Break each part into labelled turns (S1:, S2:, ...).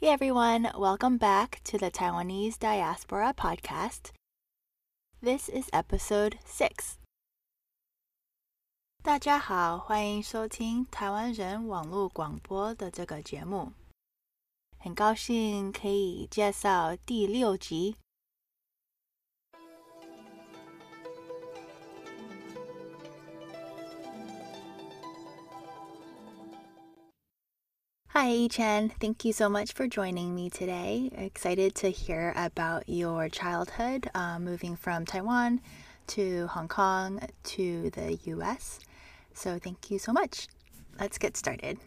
S1: Hey everyone, welcome back to the Taiwanese Diaspora Podcast. This is episode six. 大家好，欢迎收听台湾人网络广播的这个节目。很高兴可以介绍第六集。 Hi, Chen. Thank you so much for joining me today. Excited to hear about your childhood, uh, moving from Taiwan to Hong Kong to the US. So, thank you so much. Let's get started.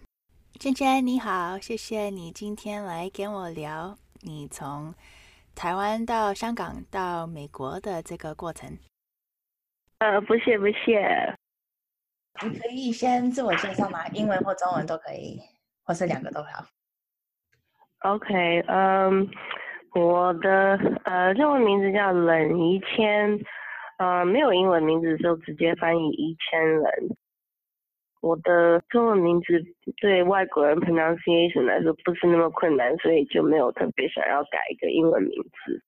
S1: 芊芊你好，谢谢你今天来跟我聊你从台湾到香港到美国的这个过程。
S2: 呃，不谢不谢。
S1: 你可以先自我介绍吗？英文或中文都可以。 或是两个都好。
S2: OK，嗯，我的呃中文名字叫冷一千，呃没有英文名字就直接翻译一千人。我的中文名字对外国人 pronunciation 来说不是那么困难，所以就没有特别想要改一个英文名字。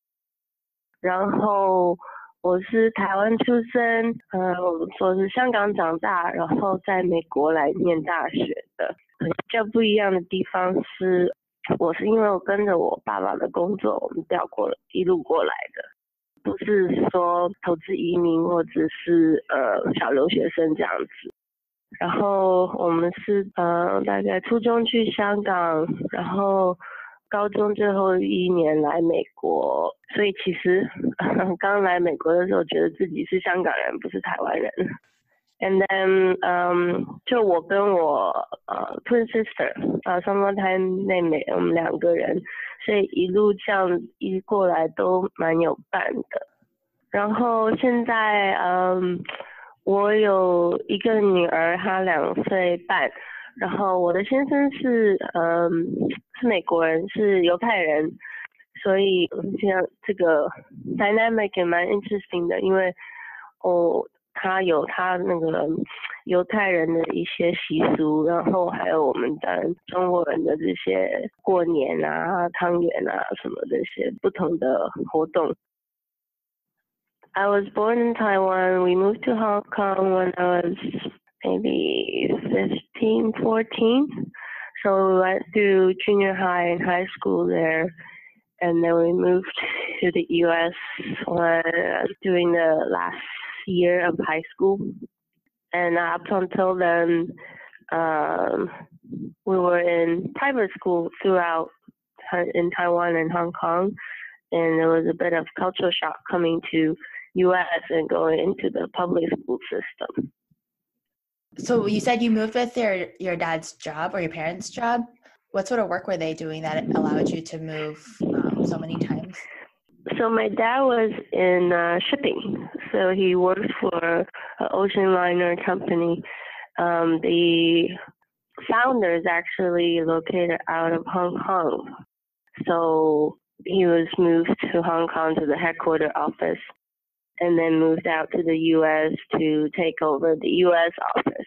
S2: 然后我是台湾出生，呃，我是香港长大，然后在美国来念大学的。比较不一样的地方是，我是因为我跟着我爸爸的工作，我们调过了一路过来的，不是说投资移民或者是呃小留学生这样子。然后我们是呃大概初中去香港，然后高中最后一年来美国，所以其实 刚来美国的时候觉得自己是香港人，不是台湾人。And then，嗯，就我跟我呃 twin sister，呃双胞胎妹妹，我们两个人，所以一路这样一过来都蛮有伴的。然后现在，嗯，我有一个女儿，她两岁半。然后我的先生是，嗯，是美国人，是犹太人，所以像这个 dynamic 也蛮 interesting 的，因为我。他有他那个犹太人的一些习俗，然后还有我们的中国人的这些过年啊、汤圆啊什么这些不同的活动。I was born in Taiwan. We moved to Hong Kong when I was maybe 15, 14. So we went through junior high and high school there. And then we moved to the US when doing the last year of high school, and up until then, um, we were in private school throughout in Taiwan and Hong Kong, and there was a bit of cultural shock coming to U.S. and going into the public school system.
S1: So you said you moved with your your dad's job or your parents' job. What sort of work were they doing that allowed you to move um, so many times?
S2: So my dad was in uh, shipping So he worked for an ocean liner company. Um, the founder is actually located out of Hong Kong. So he was moved to Hong Kong to the headquarter office and then moved out to the U.S. to take over the U.S. office.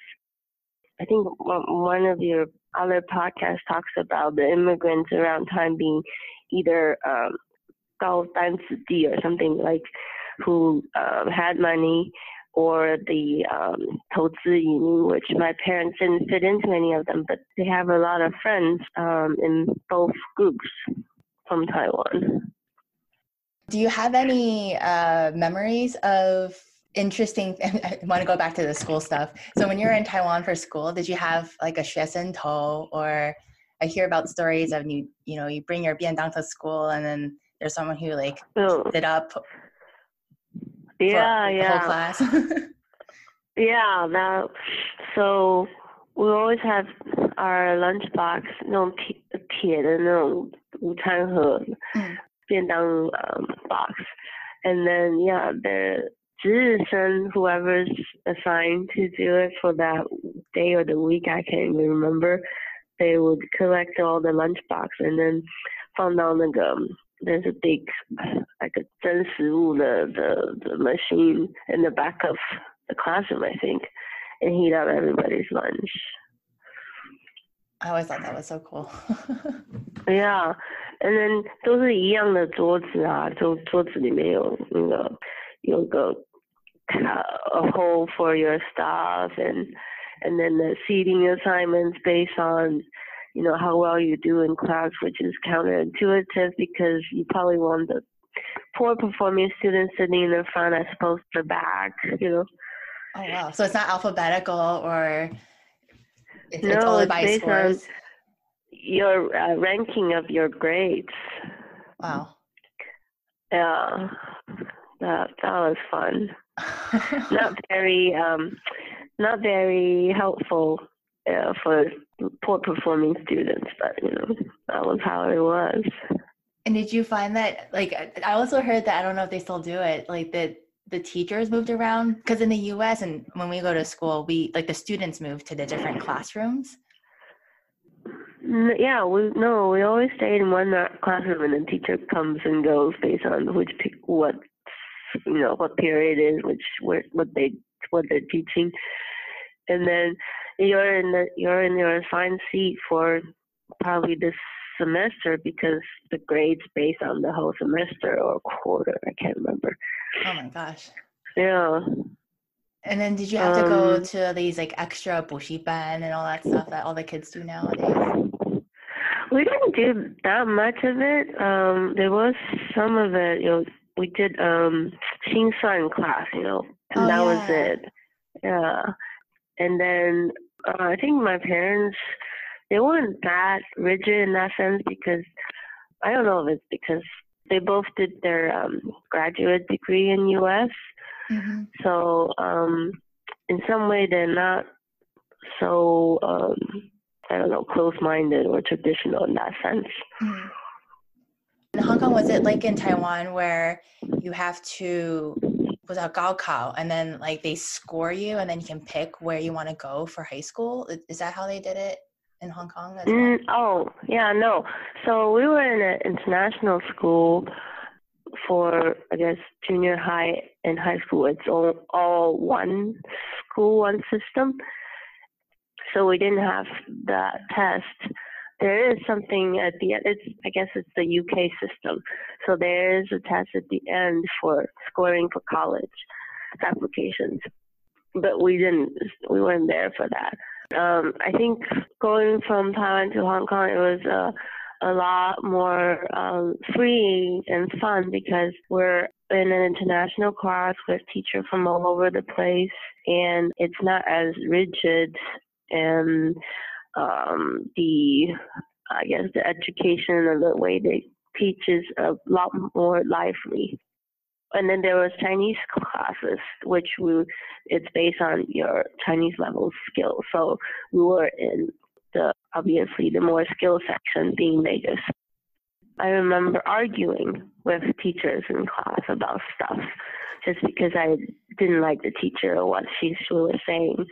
S2: I think one of your other podcasts talks about the immigrants around time being either um, 高单子弟 or something like who um, had money or the um, 投资移民, which my parents didn't fit into any of them, but they have a lot of friends um, in both groups from Taiwan.
S1: Do you have any uh, memories of interesting? I want to go back to the school stuff. So when you were in Taiwan for school, did you have like a 学生头 or I hear about stories of you, you know, you bring your biandang to school and then there's someone who like oh. stood up.
S2: Yeah, yeah.
S1: whole class.
S2: yeah, that. So we always have our lunch box 那种铁铁的那种午餐盒，嗯，便当 um, box, and then yeah, the 值日生 whoever's assigned to do it for that day or the week, I can't even remember. They would collect all the lunch box and then 放到那个 there's a big like a 真实物的 the the machine in the back of the classroom I think and heat up everybody's lunch.
S1: I always thought that was so cool.
S2: Yeah, and then 都是一样的桌子啊，桌桌子里面有那个有个 a hole for your stuff and and then the seating assignments based on you know how well you do in class, which is counterintuitive because you probably want the poor performing students sitting in the front as opposed to the back, you know.
S1: Oh wow! So it's not alphabetical or it's,
S2: no,
S1: it's only
S2: it's
S1: by
S2: based
S1: scores.
S2: on your uh, ranking of your grades.
S1: Wow.
S2: Yeah, that that was fun. Not very um, not very helpful uh, for poor performing students, but you know that was how it was.
S1: and did you find that like I also heard that I don't know if they still do it like that the teachers moved around because in the U.S. and when we go to school we like the students move to the different classrooms.
S2: Yeah, we no, we always stay in one uh, classroom, and the teacher comes and goes based on which what you know what period is, which what what they what they're teaching, and then you're in the you're in your assigned seat for probably this semester because the grades based on the whole semester or quarter. I can't remember.
S1: Oh my gosh.
S2: Yeah.
S1: And then did you have to go
S2: Um,
S1: to these like extra bushiban and all that stuff that all the kids do nowadays?
S2: We didn't do that much of it. Um, there was some of it. You know, we did um, Xing Sun class. You know, and
S1: Oh,
S2: that was it. Yeah, and then uh, I think my parents they weren't that rigid in that sense because I don't know if it's because they both did their um, graduate degree in U.S.
S1: hmm
S2: So um, in some way, they're not so um, I don't know close-minded or traditional in that sense.
S1: Mhm. In Hong Kong, was it like in Taiwan where you have to a gaokao and then like they score you and then you can pick where you want to go for high school? Is that how they did it in Hong Kong?
S2: Mm, oh, yeah, no. So we were in an international school for, I guess, junior high and high school. It's all, all one school, one system. So we didn't have that test. There is something at the end. It's, I guess, it's the UK system. So there is a test at the end for scoring for college applications. But we didn't. We weren't there for that um, I think going from Taiwan to Hong Kong, it was a, a lot more um, free and fun because we're in an international class with teachers from all over the place, and it's not as rigid and um, the I guess the education and the way they teach is a lot more lively. And then there was Chinese classes, which we it's based on your Chinese level skill. So we were in the obviously the more skill section being Vegas. I remember arguing with teachers in class about stuff just because I didn't like the teacher or what she, she was saying.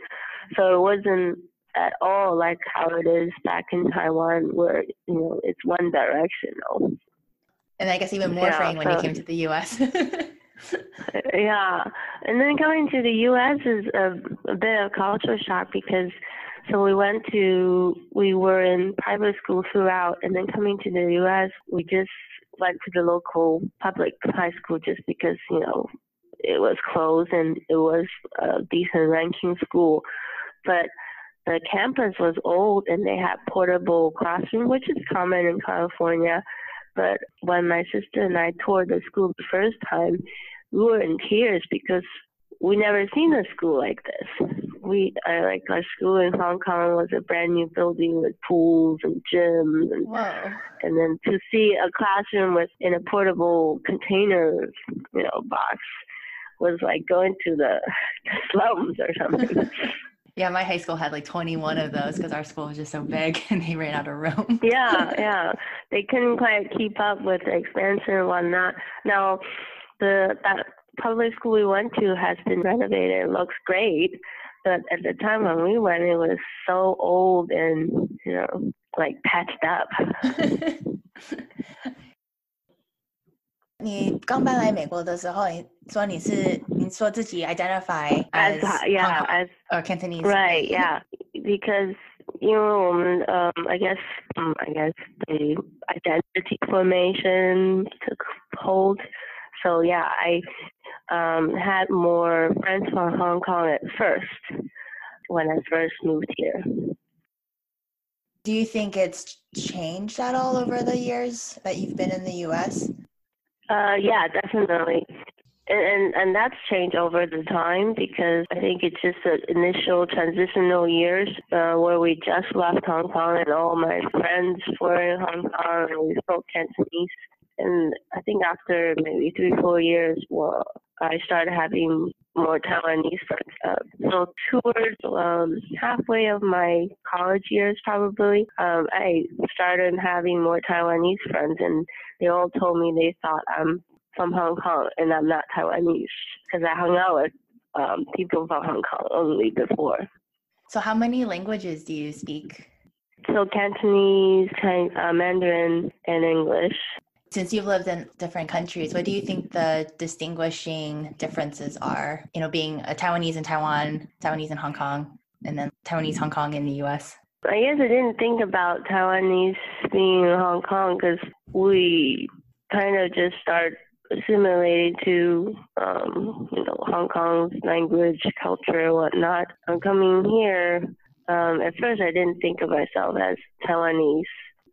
S2: So it wasn't at all like how it is back in Taiwan where, you know, it's one directional.
S1: And I guess even more
S2: Yeah,
S1: freeing when you came to the US.
S2: Uh, yeah, and then coming to the U.S. is a, a bit of culture shock because so we went to we were in private school throughout, and then coming to the U.S. we just went to the local public high school just because you know it was closed and it was a decent ranking school, but the campus was old and they had portable classroom, which is common in California. But when my sister and I toured the school the first time, we were in tears because we never seen a school like this. We I like our school in Hong Kong was a brand new building with pools and gyms and
S1: Whoa.
S2: and then to see a classroom with in a portable container, you know, box was like going to the slums or something.
S1: Yeah, my high school had like 21 of those because our school was just so big and they ran out of room.
S2: yeah, yeah. They couldn't quite keep up with the expansion and whatnot. Now, the that public school we went to has been renovated. It looks great, but at the time when we went, it was so old and you know like patched up.
S1: 你刚搬来美国的时候，你 说你是你说自己 identify
S2: As
S1: as
S2: yeah,
S1: Hong Kong
S2: as
S1: or Cantonese.
S2: right, yeah, because 因为我们呃、um,，I guess um, I guess the identity formation took hold. So yeah, I um, had more friends from Hong Kong at first when I first moved here.
S1: Do you think it's changed at all over the years that you've been in the U.S.?
S2: Uh, yeah, definitely. And, and, that's changed over the time because I think it's just the initial transitional years uh, where we just left Hong Kong and all my friends were in Hong Kong and we spoke Cantonese. And I think after maybe three, four years, well, I started having more Taiwanese friends. Uh, so towards um, halfway of my college years, probably, um, I started having more Taiwanese friends, and they all told me they thought I'm from Hong Kong and I'm not Taiwanese because I hung out with um, people from Hong Kong only before.
S1: So, how many languages do you speak?
S2: So, Cantonese, Chinese, uh, Mandarin, and English.
S1: Since you've lived in different countries, what do you think the distinguishing differences are? You know, being a Taiwanese in Taiwan, Taiwanese in Hong Kong, and then Taiwanese Hong Kong in the US?
S2: I guess I didn't think about Taiwanese being in Hong Kong because we kind of just start assimilated to um, you know Hong Kong's language, culture, whatnot. I'm coming here. Um, at first, I didn't think of myself as Taiwanese.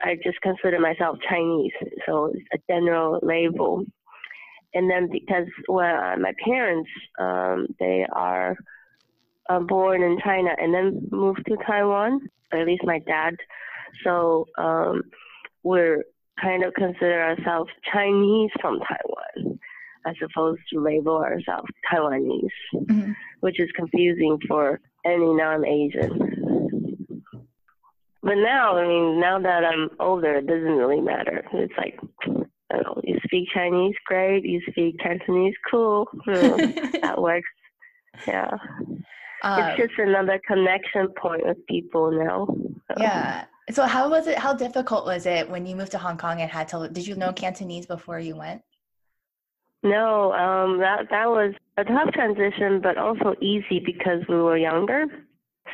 S2: I just consider myself Chinese, so it's a general label. And then because well, my parents um, they are uh, born in China and then moved to Taiwan. At least my dad. So um, we're kind of consider ourselves Chinese from Taiwan as opposed to label ourselves Taiwanese, mm-hmm. which is confusing for any non Asian. But now, I mean, now that I'm older, it doesn't really matter. It's like, I don't know, you speak Chinese, great. You speak Cantonese, cool. Know, that works. Yeah. Uh, it's just another connection point with people now.
S1: So. Yeah. So how was it? How difficult was it when you moved to Hong Kong and had to? Did you know Cantonese before you went?
S2: No, um, that that was a tough transition, but also easy because we were younger.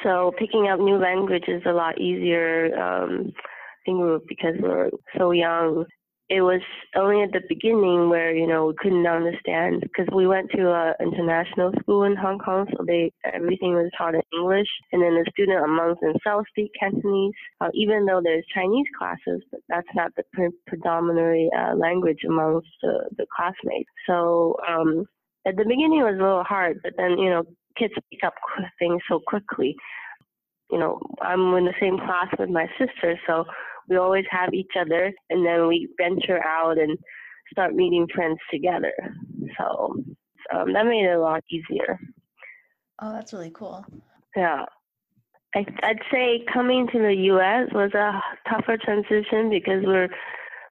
S2: So picking up new language is a lot easier. Um, I think we were, because we were so young it was only at the beginning where you know we couldn't understand because we went to a international school in Hong Kong, so they everything was taught in English, and then the student amongst themselves speak Cantonese. Uh, even though there's Chinese classes, but that's not the pre- predominant uh, language amongst the, the classmates. So um, at the beginning it was a little hard, but then you know kids pick up things so quickly. You know, I'm in the same class with my sister, so we always have each other, and then we venture out and start meeting friends together. So um, that made it a lot easier.
S1: Oh, that's really cool.
S2: Yeah. I, I'd say coming to the U.S. was a tougher transition because we're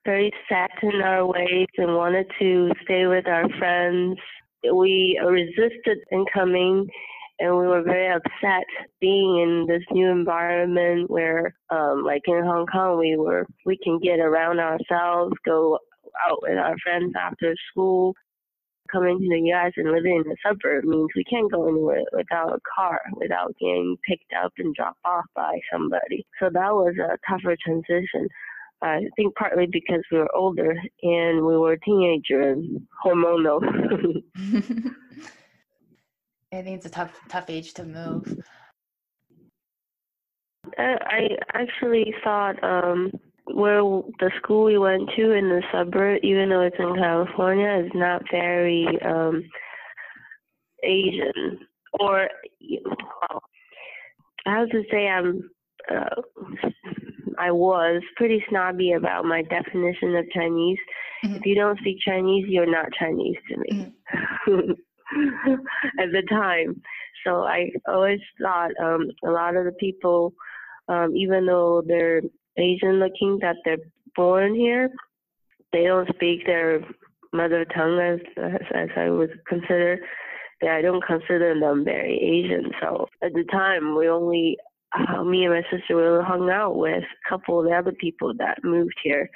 S2: very set in our ways and wanted to stay with our friends. We resisted in coming and we were very upset being in this new environment where um like in Hong Kong we were we can get around ourselves, go out with our friends after school. Coming to the US and living in the suburb means we can't go anywhere without a car, without getting picked up and dropped off by somebody. So that was a tougher transition. I think partly because we were older and we were teenager and hormonal.
S1: I think it's a tough tough age to move.
S2: Uh, I actually thought um, where the school we went to in the suburb, even though it's in California, is not very um, Asian. Or well, I have to say I'm uh, I was pretty snobby about my definition of Chinese. Mm-hmm. If you don't speak Chinese, you're not Chinese to me. Mm-hmm. at the time. So I always thought um, a lot of the people, um, even though they're Asian looking, that they're born here, they don't speak their mother tongue as as, as I would consider. That I don't consider them very Asian. So at the time, we only uh, me and my sister we hung out with a couple of the other people that moved here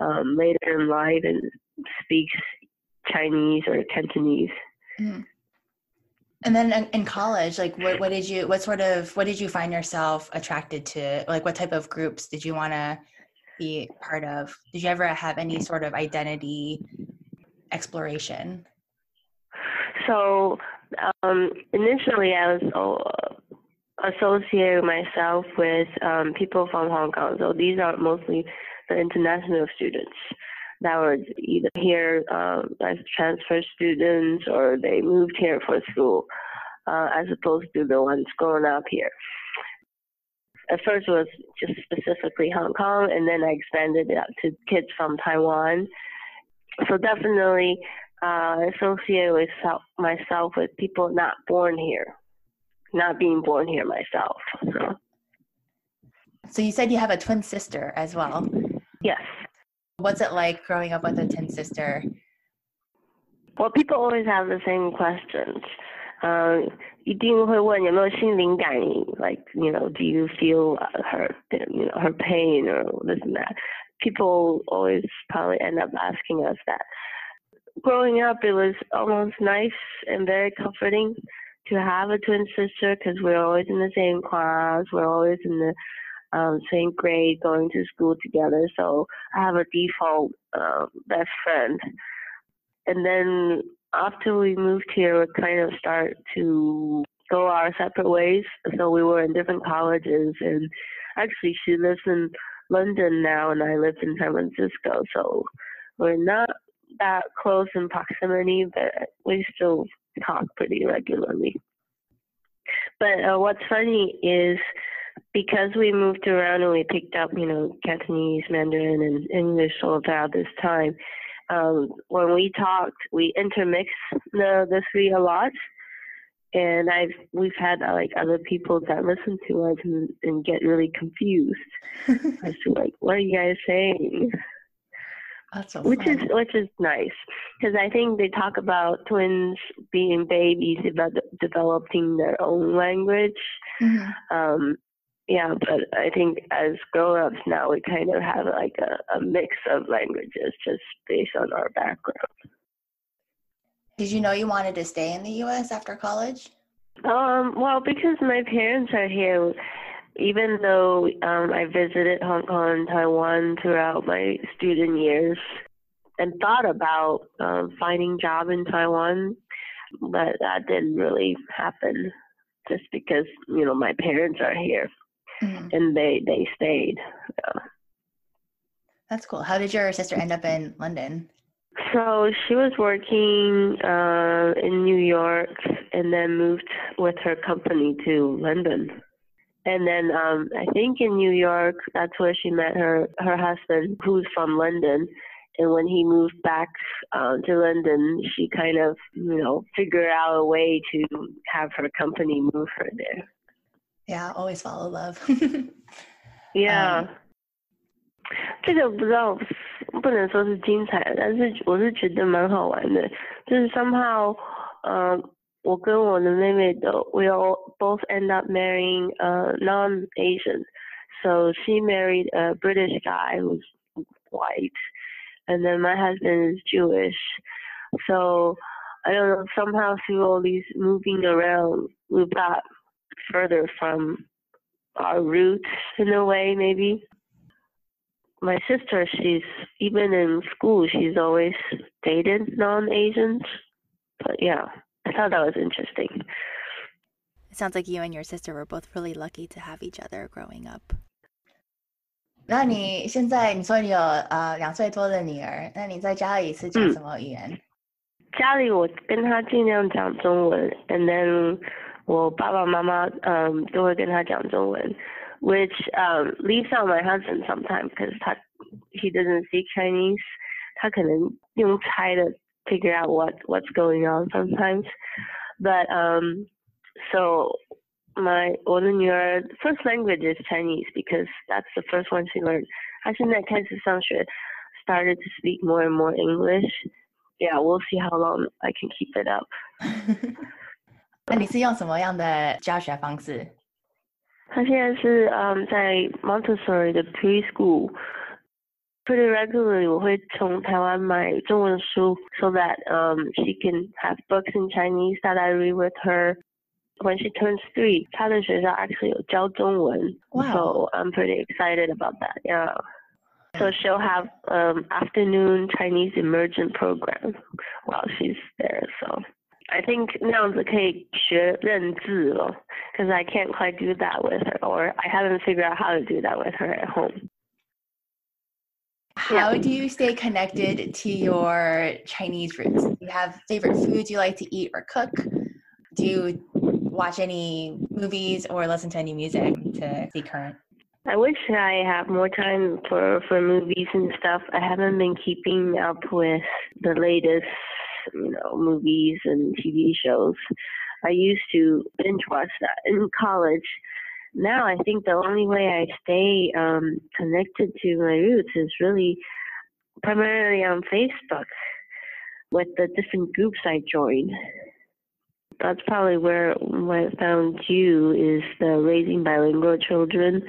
S2: um, later in life and speaks Chinese or Cantonese. Mm.
S1: And then in, college, like what, what did you, what sort of, what did you find yourself attracted to? Like what type of groups did you want to be part of? Did you ever have any sort of identity exploration?
S2: So um, initially, I was uh, associated myself with um, people from Hong Kong. So these are mostly the international students that was either here um, as transfer students or they moved here for school, uh, as opposed to the ones growing up here. At first, it was just specifically Hong Kong, and then I expanded it out to kids from Taiwan. So definitely uh, associate with self, myself with people not born here, not being born here myself. So.
S1: so you said you have a twin sister as well.
S2: Yes.
S1: What's it like growing up with a twin sister?
S2: Well, people always have the same questions. Um, 一定会问有没有心灵感应，like you know, do you feel her, you know, her pain or this and that? People always probably end up asking us that. Growing up, it was almost nice and very comforting to have a twin sister because we're always in the same class, we're always in the um, same grade, going to school together. So I have a default uh, best friend. And then after we moved here, we kind of start to go our separate ways. So we were in different colleges, and actually she lives in London now, and I live in San Francisco. So we're not that close in proximity, but we still talk pretty regularly. But uh, what's funny is because we moved around and we picked up, you know, Cantonese, Mandarin, and English all throughout this time, um, when we talked, we intermixed the the three a lot, and I've we've had like other people that listen to us and, and get really confused as to like what are you guys saying.
S1: That's so
S2: which
S1: fun.
S2: is which is nice because I think they talk about twins being babies about developing their own language.
S1: Mm-hmm.
S2: Um, yeah, but I think as grown-ups now, we kind of have like a, a mix of languages just based on our background.
S1: Did you know you wanted to stay in the U.S. after college?
S2: Um, well, because my parents are here, even though um, I visited Hong Kong and Taiwan throughout my student years and thought about um, finding job in Taiwan, but that didn't really happen just because you know my parents are here
S1: mm-hmm.
S2: and they they stayed. Yeah.
S1: That's cool. How did your sister end up in London?
S2: So she was working uh, in New York and then moved with her company to London. And then um, I think in New York, that's where she met her her husband, who's from London. And when he moved back uh, to London, she kind of, you know, figured out a way to have her company move her there.
S1: Yeah, always follow love.
S2: yeah，、um, 这个不知道不能说是精彩，但是我是觉得蛮好玩的。就是 somehow，呃，我跟我的妹妹都 we all both end up marrying a non-Asian. So she married a British guy who's white, and then my husband is Jewish. So I don't know somehow through all these moving around, we got further from our roots in a way, maybe. My sister, she's even in school, she's always dated non Asians. But yeah, I thought that was interesting.
S1: It sounds like you and your sister were both really lucky to have each other growing up.
S2: 那
S1: 你现在你说你有呃两岁多的女儿，那你在家里是讲什么语言？嗯、
S2: 家里我跟她尽量讲中文，and then 我爸爸妈妈嗯都会跟他讲中文，which um leaves out my husband sometimes because 他 he doesn't speak Chinese，他可能用猜的 figure out what what's going on sometimes, but um so my 我的女儿 first language is Chinese because that's the first one she learned. 她现在开始上学，started to speak more and more English. Yeah, we'll see how long I can keep it up.
S1: 那你是用什么样的教学方式？
S2: 他现在是嗯在 Montessori 的 preschool， pretty regularly 我会从台湾买中文书 so that um she can have books in Chinese that I read with her when she turns three. 她的学校 actually 有教中文
S1: Wow.
S2: so I'm pretty excited about that. Yeah. So she'll have um afternoon Chinese immersion program while she's there. So I think 那样子可以学认字了 because I can't quite do that with her or I haven't figured out how to do that with her at home.
S1: How do you stay connected to your Chinese roots? Do you have favorite foods you like to eat or cook? Do you watch any movies or listen to any music to stay current?
S2: I wish I have more time for for movies and stuff. I haven't been keeping up with the latest, you know, movies and TV shows. I used to binge watch that in college. Now I think the only way I stay um, connected to my roots is really primarily on Facebook with the different groups I join. That's probably where I found you is the raising bilingual children.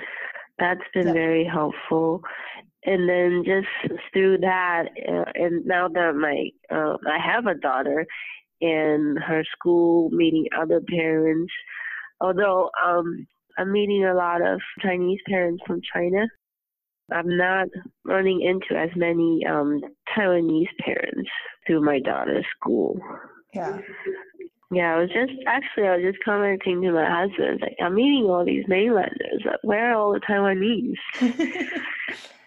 S2: That's been
S1: Yeah.
S2: very helpful. And then just through that, uh, and now that my uh, I have a daughter, in her school, meeting other parents. Although um, I'm meeting a lot of Chinese parents from China, I'm not running into as many um, Taiwanese parents through my daughter's school.
S1: Yeah.
S2: Yeah, I was just actually I was just commenting to my husband, like I'm meeting all these mainlanders. Like, where are all the Taiwanese?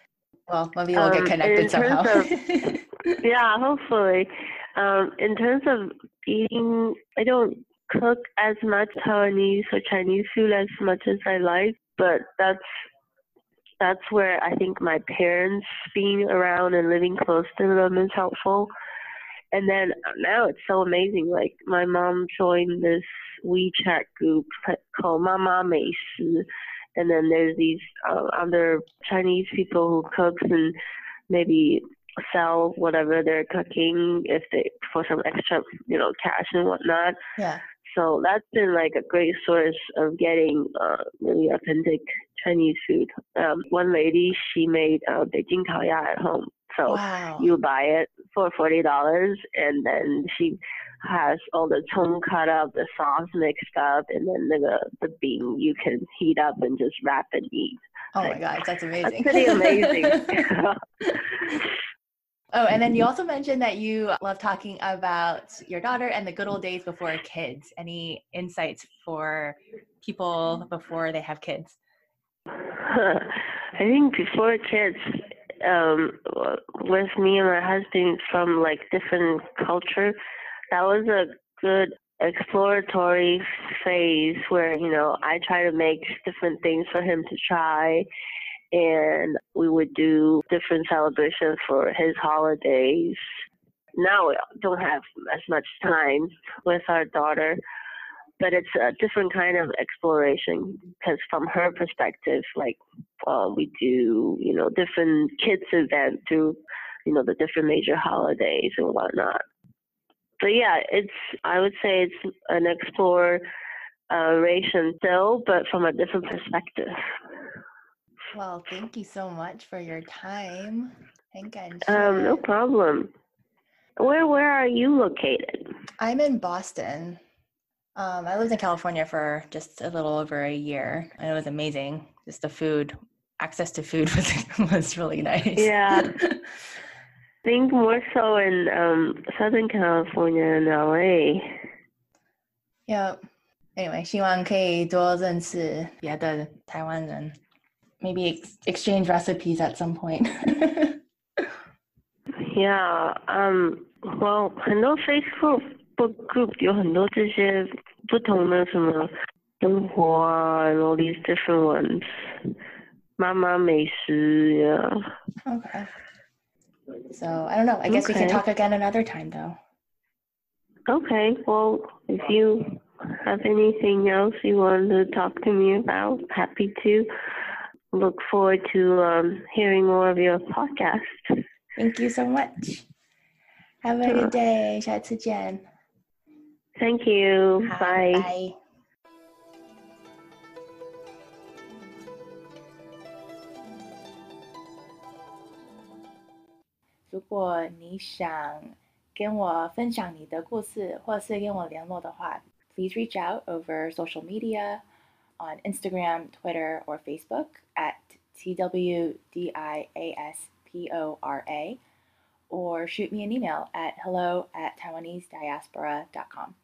S1: well, maybe get
S2: Um,
S1: connected
S2: in terms
S1: somehow.
S2: yeah, hopefully. Um, in terms of eating, I don't cook as much Taiwanese or Chinese food as much as I like, but that's that's where I think my parents being around and living close to them is helpful. And then now it's so amazing. Like my mom joined this WeChat group called Mama 美食 and then there's these uh, other Chinese people who cooks and maybe sell whatever they're cooking if they for some extra you know cash and whatnot.
S1: yeah.
S2: So that's been like a great source of getting uh, really authentic Chinese food. Um, one lady she made uh, Beijing Kaoya at home. So
S1: Wow.
S2: you buy it for forty dollars, and then she has all the chong cut up, the sauce mixed up, and then the the bean you can heat up and just wrap and eat.
S1: oh my gosh, that's amazing.
S2: That's pretty amazing.
S1: oh, and then you also mentioned that you love talking about your daughter and the good old days before kids. Any insights for people before they have kids?
S2: I think before kids, um, with me and my husband from like different culture, that was a good exploratory phase where you know I try to make different things for him to try, and we would do different celebrations for his holidays. Now we don't have as much time with our daughter, but it's a different kind of exploration because from her perspective, like uh, we do, you know, different kids event through, you know, the different major holidays and whatnot. But yeah, it's I would say it's an exploration still, but from a different perspective.
S1: Well, thank you so much for your time. and
S2: Um, no problem. Where where are you located?
S1: I'm in Boston. Um, I lived in California for just a little over a year, and it was amazing. Just the food, access to food was was really nice.
S2: Yeah. I think more so in um, Southern California and LA.
S1: yeah. Anyway, 希望可以多认识别的台湾人。Maybe ex- exchange recipes at some point.
S2: Yeah, um, well, 很多 Facebook group 有很多这些不同的什么生活啊，and all these different ones. 妈妈美食，yeah.
S1: okay. So I don't know. I guess we can
S2: Okay.
S1: talk again another time, though.
S2: Okay, well, if you have anything else you want to talk to me about, happy to. Look forward to um, hearing more of your podcast.
S1: Thank you so much. Have a good day. 下次见。
S2: Thank you. Bye.
S1: Bye. 如果你想跟我分享你的故事，或是跟我联络的话，please reach out over social media on Instagram, Twitter, or Facebook at TWDIASPORA, or shoot me an email at hello at TaiwaneseDiaspora.com.